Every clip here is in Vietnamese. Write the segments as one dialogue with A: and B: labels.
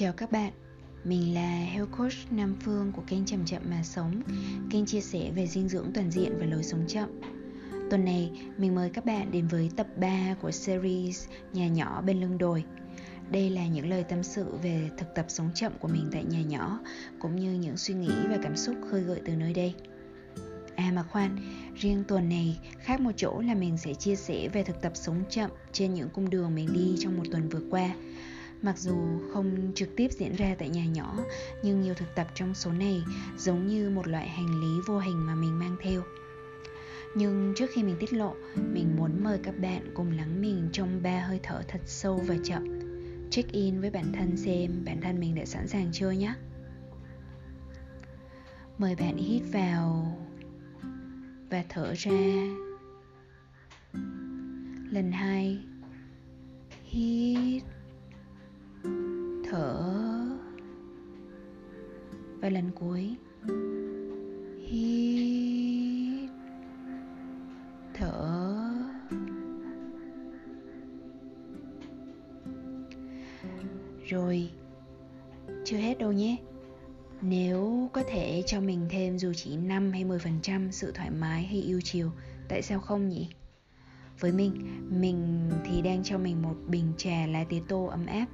A: Chào các bạn, mình là Health Coach Nam Phương của kênh Chậm Chậm Mà Sống. Kênh chia sẻ về dinh dưỡng toàn diện và lối sống chậm. Tuần này, mình mời các bạn đến với tập 3 của series Nhà nhỏ bên lưng đồi. Đây là những lời tâm sự về thực tập sống chậm của mình tại nhà nhỏ cũng như những suy nghĩ và cảm xúc khơi gợi từ nơi đây. À mà khoan, riêng tuần này khác một chỗ là mình sẽ chia sẻ về thực tập sống chậm trên những cung đường mình đi trong một tuần vừa qua. Mặc dù không trực tiếp diễn ra tại nhà nhỏ, nhưng nhiều thực tập trong số này giống như một loại hành lý vô hình mà mình mang theo. Nhưng trước khi mình tiết lộ, mình muốn mời các bạn cùng lắng mình trong ba hơi thở thật sâu và chậm. Check in với bản thân xem bản thân mình đã sẵn sàng chưa nhé. Mời bạn hít vào và thở ra lần hai hít thở. Và lần cuối. Hít. Thở. Rồi chưa hết đâu nhé. Nếu có thể cho mình thêm dù chỉ 5 hay 10% sự thoải mái hay yêu chiều, tại sao không nhỉ? Với mình, mình thì đang cho mình một bình trà lá tía tô ấm áp.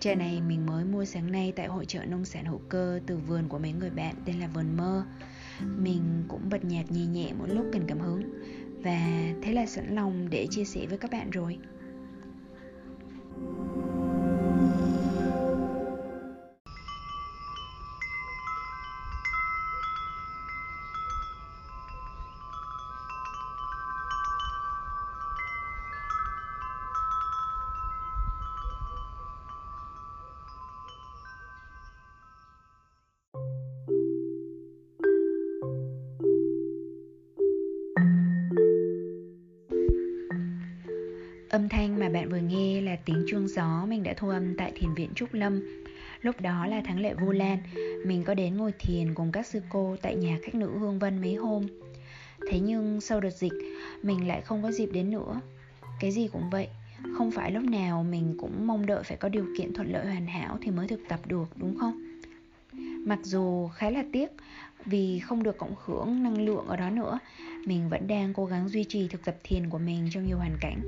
A: Trà này mình mới mua sáng nay tại hội trợ nông sản hữu cơ từ vườn của mấy người bạn tên là Vườn Mơ. Mình cũng bật nhạc nhẹ nhẹ mỗi lúc cần cảm hứng và thế là sẵn lòng để chia sẻ với các bạn rồi. Âm thanh mà bạn vừa nghe là tiếng chuông gió mình đã thu âm tại thiền viện Trúc Lâm. Lúc đó là tháng lệ Vu Lan, mình có đến ngồi thiền cùng các sư cô tại nhà khách nữ Hương Vân mấy hôm. Thế nhưng sau đợt dịch, mình lại không có dịp đến nữa. Cái gì cũng vậy, không phải lúc nào mình cũng mong đợi phải có điều kiện thuận lợi hoàn hảo thì mới thực tập được, đúng không? Mặc dù khá là tiếc vì không được cộng hưởng năng lượng ở đó nữa, mình vẫn đang cố gắng duy trì thực tập thiền của mình trong nhiều hoàn cảnh.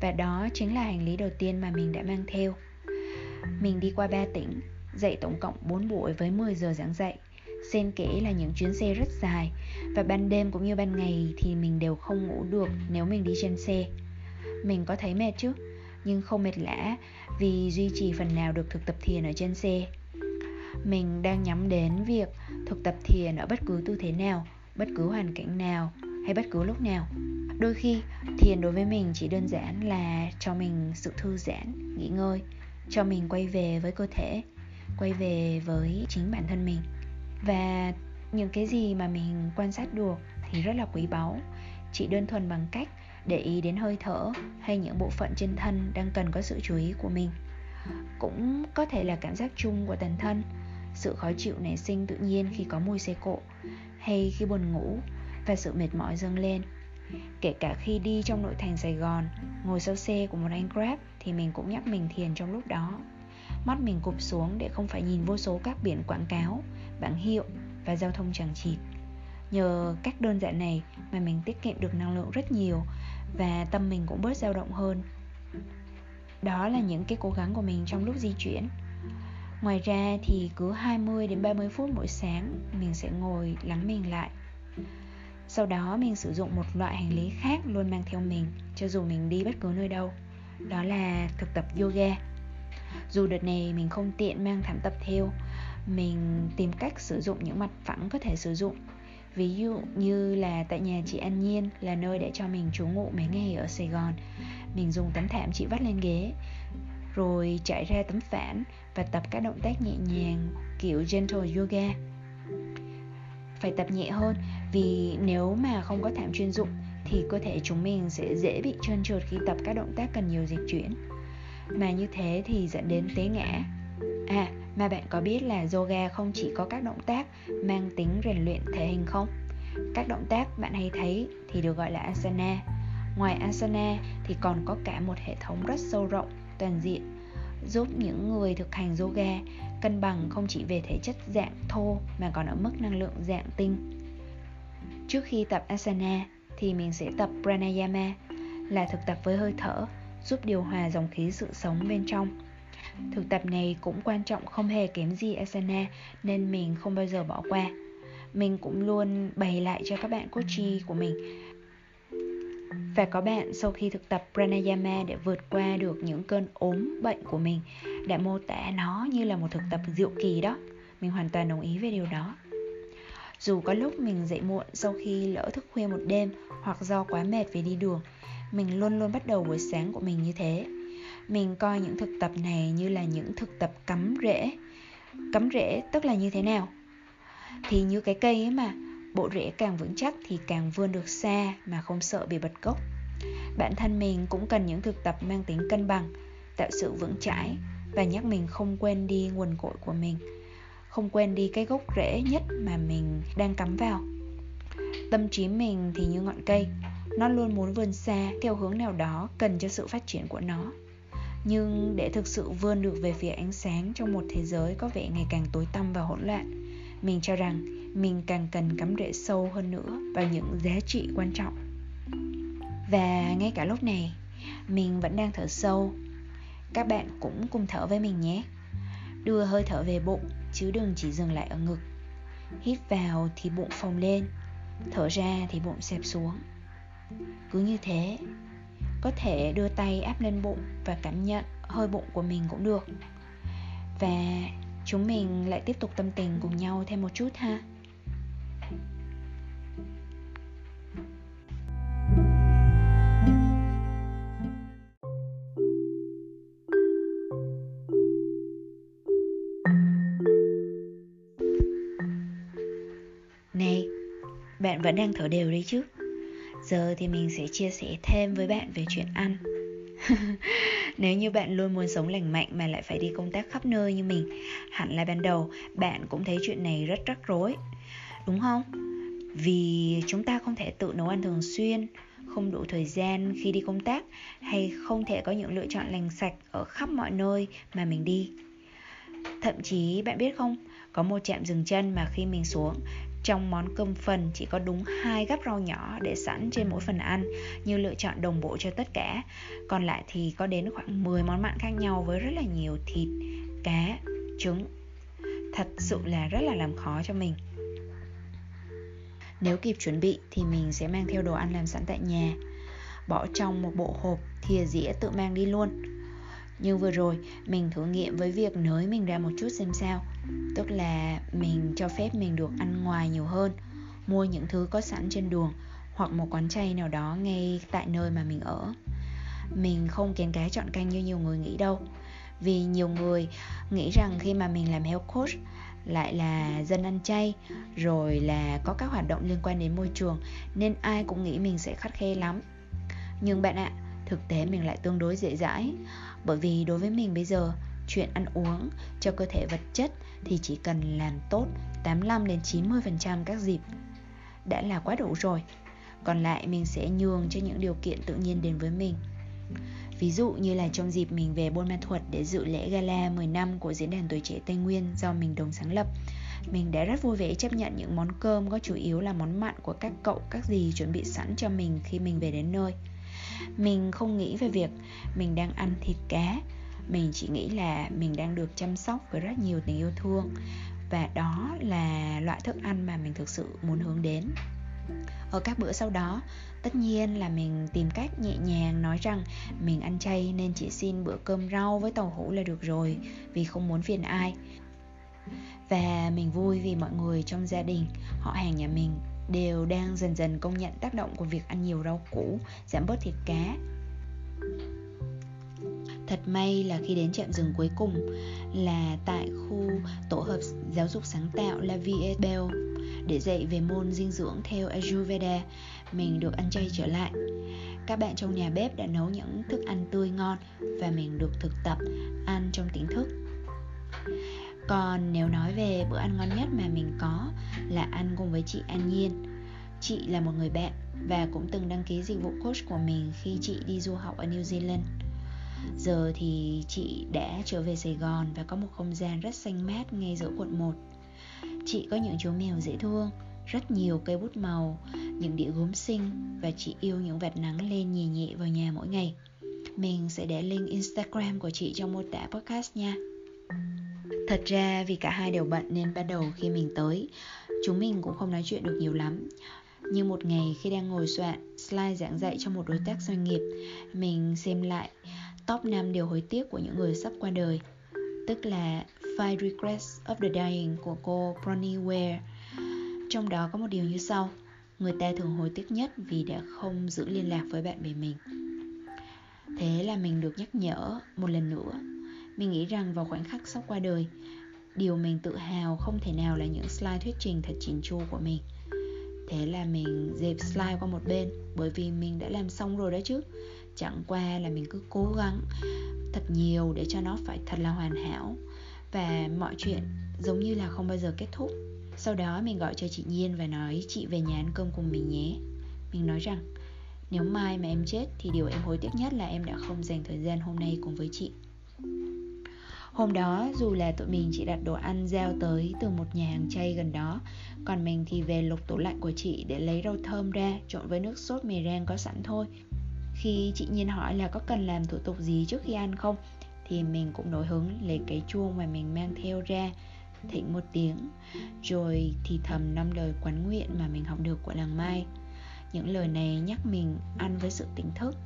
A: Và đó chính là hành lý đầu tiên mà mình đã mang theo. Mình đi qua 3 tỉnh, dạy tổng cộng 4 buổi với 10 giờ giảng dạy. Xen kẽ là những chuyến xe rất dài và ban đêm cũng như ban ngày thì mình đều không ngủ được nếu mình đi trên xe. Mình có thấy mệt chứ, nhưng không mệt lã vì duy trì phần nào được thực tập thiền ở trên xe mình đang nhắm đến việc thực tập thiền ở bất cứ tư thế nào, bất cứ hoàn cảnh nào hay bất cứ lúc nào. Đôi khi, thiền đối với mình chỉ đơn giản là cho mình sự thư giãn, nghỉ ngơi, cho mình quay về với cơ thể, quay về với chính bản thân mình. Và những cái gì mà mình quan sát được thì rất là quý báu. Chỉ đơn thuần bằng cách để ý đến hơi thở hay những bộ phận trên thân đang cần có sự chú ý của mình. Cũng có thể là cảm giác chung của toàn thân sự khó chịu nảy sinh tự nhiên khi có mùi xe cộ, hay khi buồn ngủ và sự mệt mỏi dâng lên. Kể cả khi đi trong nội thành Sài Gòn, ngồi sau xe của một anh Grab thì mình cũng nhắc mình thiền trong lúc đó. Mắt mình cụp xuống để không phải nhìn vô số các biển quảng cáo, bảng hiệu và giao thông chẳng chịt. Nhờ cách đơn giản này mà mình tiết kiệm được năng lượng rất nhiều và tâm mình cũng bớt dao động hơn. Đó là những cái cố gắng của mình trong lúc di chuyển. Ngoài ra thì cứ 20 đến 30 phút mỗi sáng mình sẽ ngồi lắng mình lại. Sau đó mình sử dụng một loại hành lý khác luôn mang theo mình cho dù mình đi bất cứ nơi đâu. Đó là thực tập yoga. Dù đợt này mình không tiện mang thảm tập theo, mình tìm cách sử dụng những mặt phẳng có thể sử dụng. Ví dụ như là tại nhà chị An Nhiên là nơi để cho mình trú ngụ mấy ngày ở Sài Gòn. Mình dùng tấm thảm chị vắt lên ghế rồi chạy ra tấm phản và tập các động tác nhẹ nhàng, kiểu gentle yoga. Phải tập nhẹ hơn, vì nếu mà không có thảm chuyên dụng thì cơ thể chúng mình sẽ dễ bị trơn trượt khi tập các động tác cần nhiều dịch chuyển. Mà như thế thì dẫn đến té ngã. À mà bạn có biết là yoga không chỉ có các động tác mang tính rèn luyện thể hình không? Các động tác bạn hay thấy thì được gọi là asana. Ngoài asana thì còn có cả một hệ thống rất sâu rộng toàn diện, giúp những người thực hành yoga cân bằng không chỉ về thể chất dạng thô mà còn ở mức năng lượng dạng tinh. Trước khi tập asana thì mình sẽ tập pranayama, là thực tập với hơi thở, giúp điều hòa dòng khí sự sống bên trong. Thực tập này cũng quan trọng không hề kém gì asana nên mình không bao giờ bỏ qua. Mình cũng luôn bày lại cho các bạn coachee của mình và có bạn sau khi thực tập pranayama để vượt qua được những cơn ốm bệnh của mình. Đã mô tả nó như là một thực tập diệu kỳ đó. Mình hoàn toàn đồng ý về điều đó. Dù có lúc mình dậy muộn sau khi lỡ thức khuya một đêm hoặc do quá mệt vì đi đường, mình luôn luôn bắt đầu buổi sáng của mình như thế. Mình coi những thực tập này như là những thực tập cắm rễ. Cắm rễ tức là như thế nào? Thì như cái cây ấy mà bộ rễ càng vững chắc thì càng vươn được xa mà không sợ bị bật gốc. Bản thân mình cũng cần những thực tập mang tính cân bằng, tạo sự vững chãi và nhắc mình không quên đi nguồn cội của mình, không quên đi cái gốc rễ nhất mà mình đang cắm vào. Tâm trí mình thì như ngọn cây, nó luôn muốn vươn xa theo hướng nào đó cần cho sự phát triển của nó. Nhưng để thực sự vươn được về phía ánh sáng trong một thế giới có vẻ ngày càng tối tăm và hỗn loạn, mình cho rằng mình càng cần cắm rễ sâu hơn nữa vào những giá trị quan trọng. Và ngay cả lúc này, mình vẫn đang thở sâu. Các bạn cũng cùng thở với mình nhé. Đưa hơi thở về bụng, chứ đừng chỉ dừng lại ở ngực. Hít vào thì bụng phồng lên, thở ra thì bụng xẹp xuống. Cứ như thế, có thể đưa tay áp lên bụng và cảm nhận hơi bụng của mình cũng được. Và chúng mình lại tiếp tục tâm tình cùng nhau thêm một chút ha. Vẫn đang thở đều đấy chứ? Giờ thì mình sẽ chia sẻ thêm với bạn về chuyện ăn Nếu như bạn luôn muốn sống lành mạnh mà lại phải đi công tác khắp nơi như mình Hẳn là ban đầu bạn cũng thấy chuyện này rất rắc rối Đúng không? Vì chúng ta không thể tự nấu ăn thường xuyên Không đủ thời gian khi đi công tác Hay không thể có những lựa chọn lành sạch ở khắp mọi nơi mà mình đi Thậm chí bạn biết không, có một trạm dừng chân mà khi mình xuống trong món cơm phần chỉ có đúng hai gắp rau nhỏ để sẵn trên mỗi phần ăn như lựa chọn đồng bộ cho tất cả. Còn lại thì có đến khoảng 10 món mặn khác nhau với rất là nhiều thịt, cá, trứng. Thật sự là rất là làm khó cho mình. Nếu kịp chuẩn bị thì mình sẽ mang theo đồ ăn làm sẵn tại nhà Bỏ trong một bộ hộp, thìa dĩa tự mang đi luôn như vừa rồi, mình thử nghiệm với việc nới mình ra một chút xem sao. Tức là mình cho phép mình được ăn ngoài nhiều hơn, Mua những thứ có sẵn trên đường Hoặc một quán chay nào đó ngay tại nơi mà mình ở. Mình không kén cá chọn canh như nhiều người nghĩ đâu. Vì nhiều người nghĩ rằng khi mà mình làm health coach lại là dân ăn chay, rồi là có các hoạt động liên quan đến môi trường, nên ai cũng nghĩ mình sẽ khắt khe lắm. Nhưng bạn ạ thực tế mình lại tương đối dễ dãi bởi vì đối với mình bây giờ chuyện ăn uống cho cơ thể vật chất thì chỉ cần làm tốt 85 đến 90% các dịp đã là quá đủ rồi. Còn lại mình sẽ nhường cho những điều kiện tự nhiên đến với mình. Ví dụ như là trong dịp mình về Buôn Ma Thuột để dự lễ gala 10 năm của Diễn đàn Tuổi Trẻ Tây Nguyên do mình đồng sáng lập Mình đã rất vui vẻ chấp nhận những món cơm có chủ yếu là món mặn của các cậu, các dì chuẩn bị sẵn cho mình khi mình về đến nơi mình không nghĩ về việc mình đang ăn thịt cá. Mình chỉ nghĩ là mình đang được chăm sóc với rất nhiều tình yêu thương. Và đó là loại thức ăn mà mình thực sự muốn hướng đến. Ở các bữa sau đó, tất nhiên là mình tìm cách nhẹ nhàng nói rằng mình ăn chay nên chỉ xin bữa cơm rau với tàu hũ là được rồi, vì không muốn phiền ai. Và mình vui vì mọi người trong gia đình, họ hàng nhà mình đều đang dần dần công nhận tác động của việc ăn nhiều rau củ, giảm bớt thịt cá. Thật may là khi đến trạm dừng cuối cùng là tại khu tổ hợp giáo dục sáng tạo La Vie Belle để dạy về môn dinh dưỡng theo Ayurveda, mình được ăn chay trở lại. Các bạn trong nhà bếp đã nấu những thức ăn tươi ngon và mình được thực tập ăn trong tỉnh thức còn nếu nói về bữa ăn ngon nhất mà mình có là ăn cùng với chị An Nhiên. Chị là một người bạn và cũng từng đăng ký dịch vụ coach của mình khi chị đi du học ở New Zealand. Giờ thì chị đã trở về Sài Gòn và có một không gian rất xanh mát ngay giữa quận 1 Chị có những chú mèo dễ thương, rất nhiều cây bút màu, những đĩa gốm xinh và chị yêu những vạt nắng lên nhẹ nhẹ vào nhà mỗi ngày. Mình sẽ để link Instagram của chị trong mô tả podcast nha. Thật ra vì cả hai đều bận nên ban đầu khi mình tới, Chúng mình cũng không nói chuyện được nhiều lắm. Nhưng một ngày khi đang ngồi soạn slide giảng dạy cho một đối tác doanh nghiệp, Mình xem lại top 5 điều hối tiếc của những người sắp qua đời, Tức là Five Regrets of the Dying của cô Bronnie Ware. Trong đó có một điều như sau, Người ta thường hối tiếc nhất vì đã không giữ liên lạc với bạn bè mình. Thế là mình được nhắc nhở một lần nữa. Mình nghĩ rằng vào khoảnh khắc sắp qua đời, Điều mình tự hào không thể nào là những slide thuyết trình thật chỉnh chu của mình. Thế là mình dẹp slide qua một bên, Bởi vì mình đã làm xong rồi đó chứ. Chẳng qua là mình cứ cố gắng thật nhiều để cho nó phải thật là hoàn hảo. Và mọi chuyện giống như là không bao giờ kết thúc. Sau đó mình gọi cho chị Nhiên và nói, chị về nhà ăn cơm cùng mình nhé. Mình nói rằng, nếu mai mà em chết thì điều em hối tiếc nhất là em đã không dành thời gian hôm nay cùng với chị. Hôm đó, dù là tụi mình chỉ đặt đồ ăn giao tới từ một nhà hàng chay gần đó, Còn mình thì về lục tủ lạnh của chị để lấy rau thơm ra, trộn với nước sốt mì rang có sẵn thôi. Khi chị Nhiên hỏi là có cần làm thủ tục gì trước khi ăn không, Thì mình cũng nổi hứng lấy cái chuông mà mình mang theo ra thịnh một tiếng, Rồi thì thầm năm lời quán nguyện mà mình học được của làng Mai. Những lời này nhắc mình ăn với sự tỉnh thức,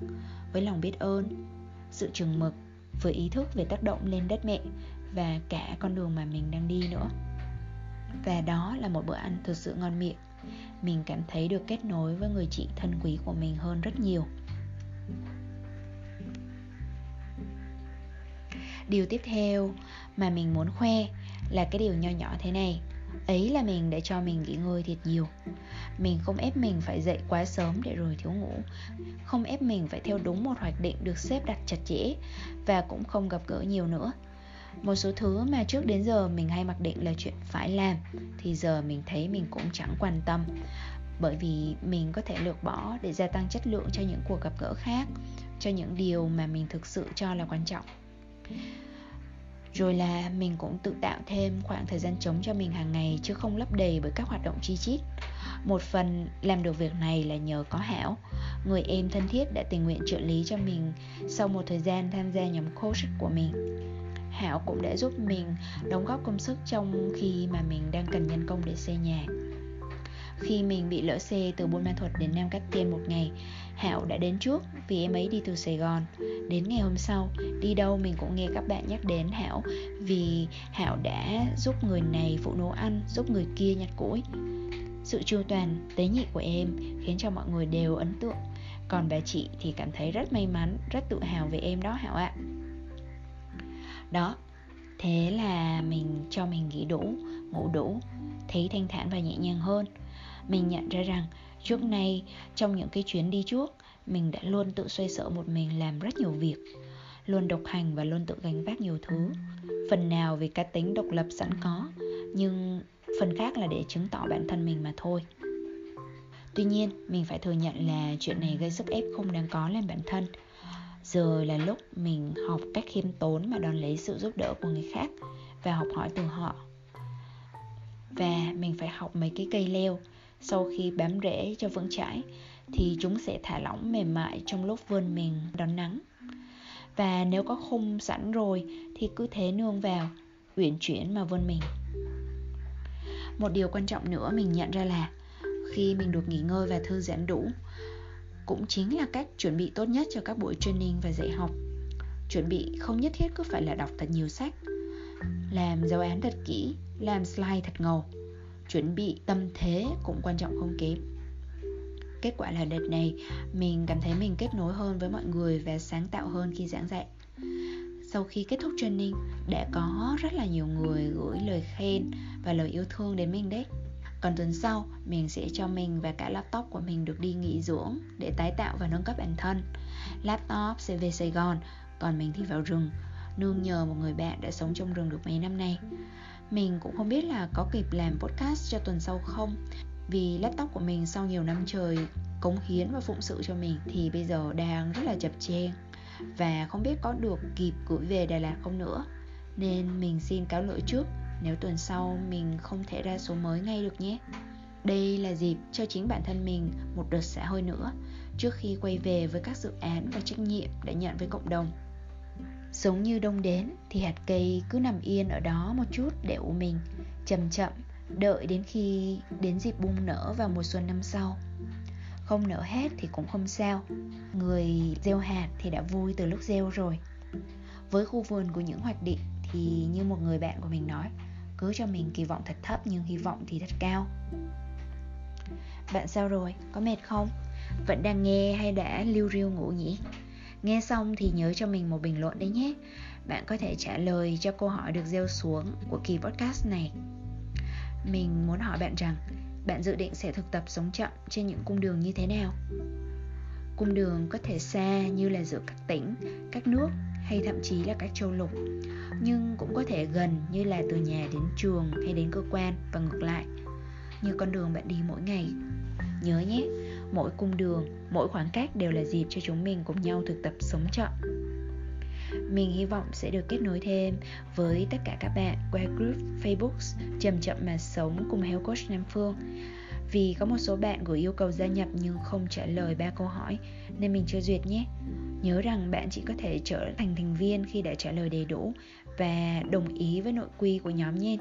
A: Với lòng biết ơn, Sự chừng mực với ý thức về tác động lên đất mẹ và cả con đường mà mình đang đi nữa. Và đó là một bữa ăn thực sự ngon miệng. Mình cảm thấy được kết nối với người chị thân quý của mình hơn rất nhiều. Điều tiếp theo mà mình muốn khoe là cái điều nho nhỏ thế này ấy là mình đã cho mình nghỉ ngơi thiệt nhiều. Mình không ép mình phải dậy quá sớm để rồi thiếu ngủ. Không ép mình phải theo đúng một hoạch định được xếp đặt chặt chẽ và cũng không gặp gỡ nhiều nữa. Một số thứ mà trước đến giờ mình hay mặc định là chuyện phải làm thì giờ mình thấy mình cũng chẳng quan tâm. Bởi vì mình có thể lược bỏ để gia tăng chất lượng cho những cuộc gặp gỡ khác, cho những điều mà mình thực sự cho là quan trọng rồi là mình cũng tự tạo thêm khoảng thời gian trống cho mình hàng ngày, chứ không lấp đầy bởi các hoạt động chi chít. Một phần làm được việc này là nhờ có Hảo, Người em thân thiết đã tình nguyện trợ lý cho mình Sau một thời gian tham gia nhóm coach của mình. Hảo cũng đã giúp mình đóng góp công sức trong khi mà mình đang cần nhân công để xây nhà. Khi mình bị lỡ xe từ Buôn Ma Thuật đến Nam Cát Tiên một ngày Hảo đã đến trước vì em ấy đi từ Sài Gòn. Đến ngày hôm sau, đi đâu mình cũng nghe các bạn nhắc đến Hảo Vì Hảo đã giúp người này phụ nấu ăn, giúp người kia nhặt củi. Sự chu toàn, tế nhị của em khiến cho mọi người đều ấn tượng. Còn bà chị thì cảm thấy rất may mắn, rất tự hào về em đó Hảo ạ. Đó, thế là mình cho mình nghỉ đủ, ngủ đủ Thấy thanh thản và nhẹ nhàng hơn. Mình nhận ra rằng, trước nay, trong những cái chuyến đi trước, Mình đã luôn tự xoay sở một mình làm rất nhiều việc, Luôn độc hành và luôn tự gánh vác nhiều thứ. Phần nào vì cá tính độc lập sẵn có, Nhưng phần khác là để chứng tỏ bản thân mình mà thôi. Tuy nhiên, mình phải thừa nhận là chuyện này gây sức ép không đáng có lên bản thân. Giờ là lúc mình học cách khiêm tốn mà đón lấy sự giúp đỡ của người khác và học hỏi từ họ. Và mình phải học mấy cái cây leo sau khi bám rễ cho vững chãi, thì chúng sẽ thả lỏng mềm mại trong lúc vươn mình đón nắng. Và nếu có khung sẵn rồi, thì cứ thế nương vào, uyển chuyển mà vươn mình. Một điều quan trọng nữa mình nhận ra là, khi mình được nghỉ ngơi và thư giãn đủ, cũng chính là cách chuẩn bị tốt nhất cho các buổi training và dạy học. Chuẩn bị không nhất thiết cứ phải là đọc thật nhiều sách, làm giáo án thật kỹ, làm slide thật ngầu chuẩn bị tâm thế cũng quan trọng không kém. Kết quả là đợt này, mình cảm thấy mình kết nối hơn với mọi người và sáng tạo hơn khi giảng dạy. Sau khi kết thúc training, đã có rất là nhiều người gửi lời khen và lời yêu thương đến mình đấy. Còn tuần sau, mình sẽ cho mình và cả laptop của mình được đi nghỉ dưỡng để tái tạo và nâng cấp bản thân. Laptop sẽ về sài gòn, còn mình thì vào rừng. Nương nhờ một người bạn đã sống trong rừng được mấy năm nay mình cũng không biết là có kịp làm podcast cho tuần sau không vì laptop của mình sau nhiều năm trời cống hiến và phụng sự cho mình thì bây giờ đang rất là chập chênh và không biết có được kịp gửi về Đà Lạt không nữa. Nên mình xin cáo lỗi trước, nếu tuần sau mình không thể ra số mới ngay được nhé. Đây là dịp cho chính bản thân mình một đợt xã hơi nữa, trước khi quay về với các dự án và trách nhiệm đã nhận với cộng đồng. Giống như đông đến thì hạt cây cứ nằm yên ở đó một chút để ủ mình, chậm chậm, đợi đến khi đến dịp bung nở vào mùa xuân năm sau. Không nở hết thì cũng không sao, người gieo hạt thì đã vui từ lúc gieo rồi. Với khu vườn của những hoạch định thì như một người bạn của mình nói, cứ cho mình kỳ vọng thật thấp nhưng hy vọng thì thật cao. Bạn sao rồi? Có mệt không? Vẫn đang nghe hay đã lưu riêu ngủ nhỉ? Nghe xong thì nhớ cho mình một bình luận đấy nhé. Bạn có thể trả lời cho câu hỏi được gieo xuống của kỳ podcast này. Mình muốn hỏi bạn rằng Bạn dự định sẽ thực tập sống chậm trên những cung đường như thế nào? Cung đường có thể xa như là giữa các tỉnh, các nước hay thậm chí là các châu lục Nhưng cũng có thể gần như là từ nhà đến trường hay đến cơ quan và ngược lại. Như con đường bạn đi mỗi ngày Nhớ nhé, mỗi cung đường, mỗi khoảng cách đều là dịp cho chúng mình cùng nhau thực tập sống chậm. Mình hy vọng sẽ được kết nối thêm với tất cả các bạn qua group Facebook Chậm chậm mà sống cùng Health Coach Nam Phương. Vì có một số bạn gửi yêu cầu gia nhập nhưng không trả lời ba câu hỏi nên mình chưa duyệt nhé. Nhớ rằng bạn chỉ có thể trở thành thành viên khi đã trả lời đầy đủ và đồng ý với nội quy của nhóm nhé.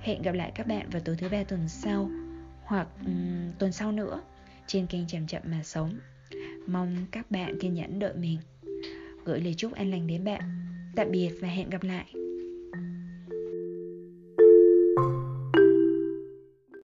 A: Hẹn gặp lại các bạn vào tối thứ ba tuần sau hoặc um, tuần sau nữa trên kênh chậm chậm mà sống. Mong các bạn kiên nhẫn đợi mình. Gửi lời chúc an lành đến bạn. Tạm biệt và hẹn gặp lại.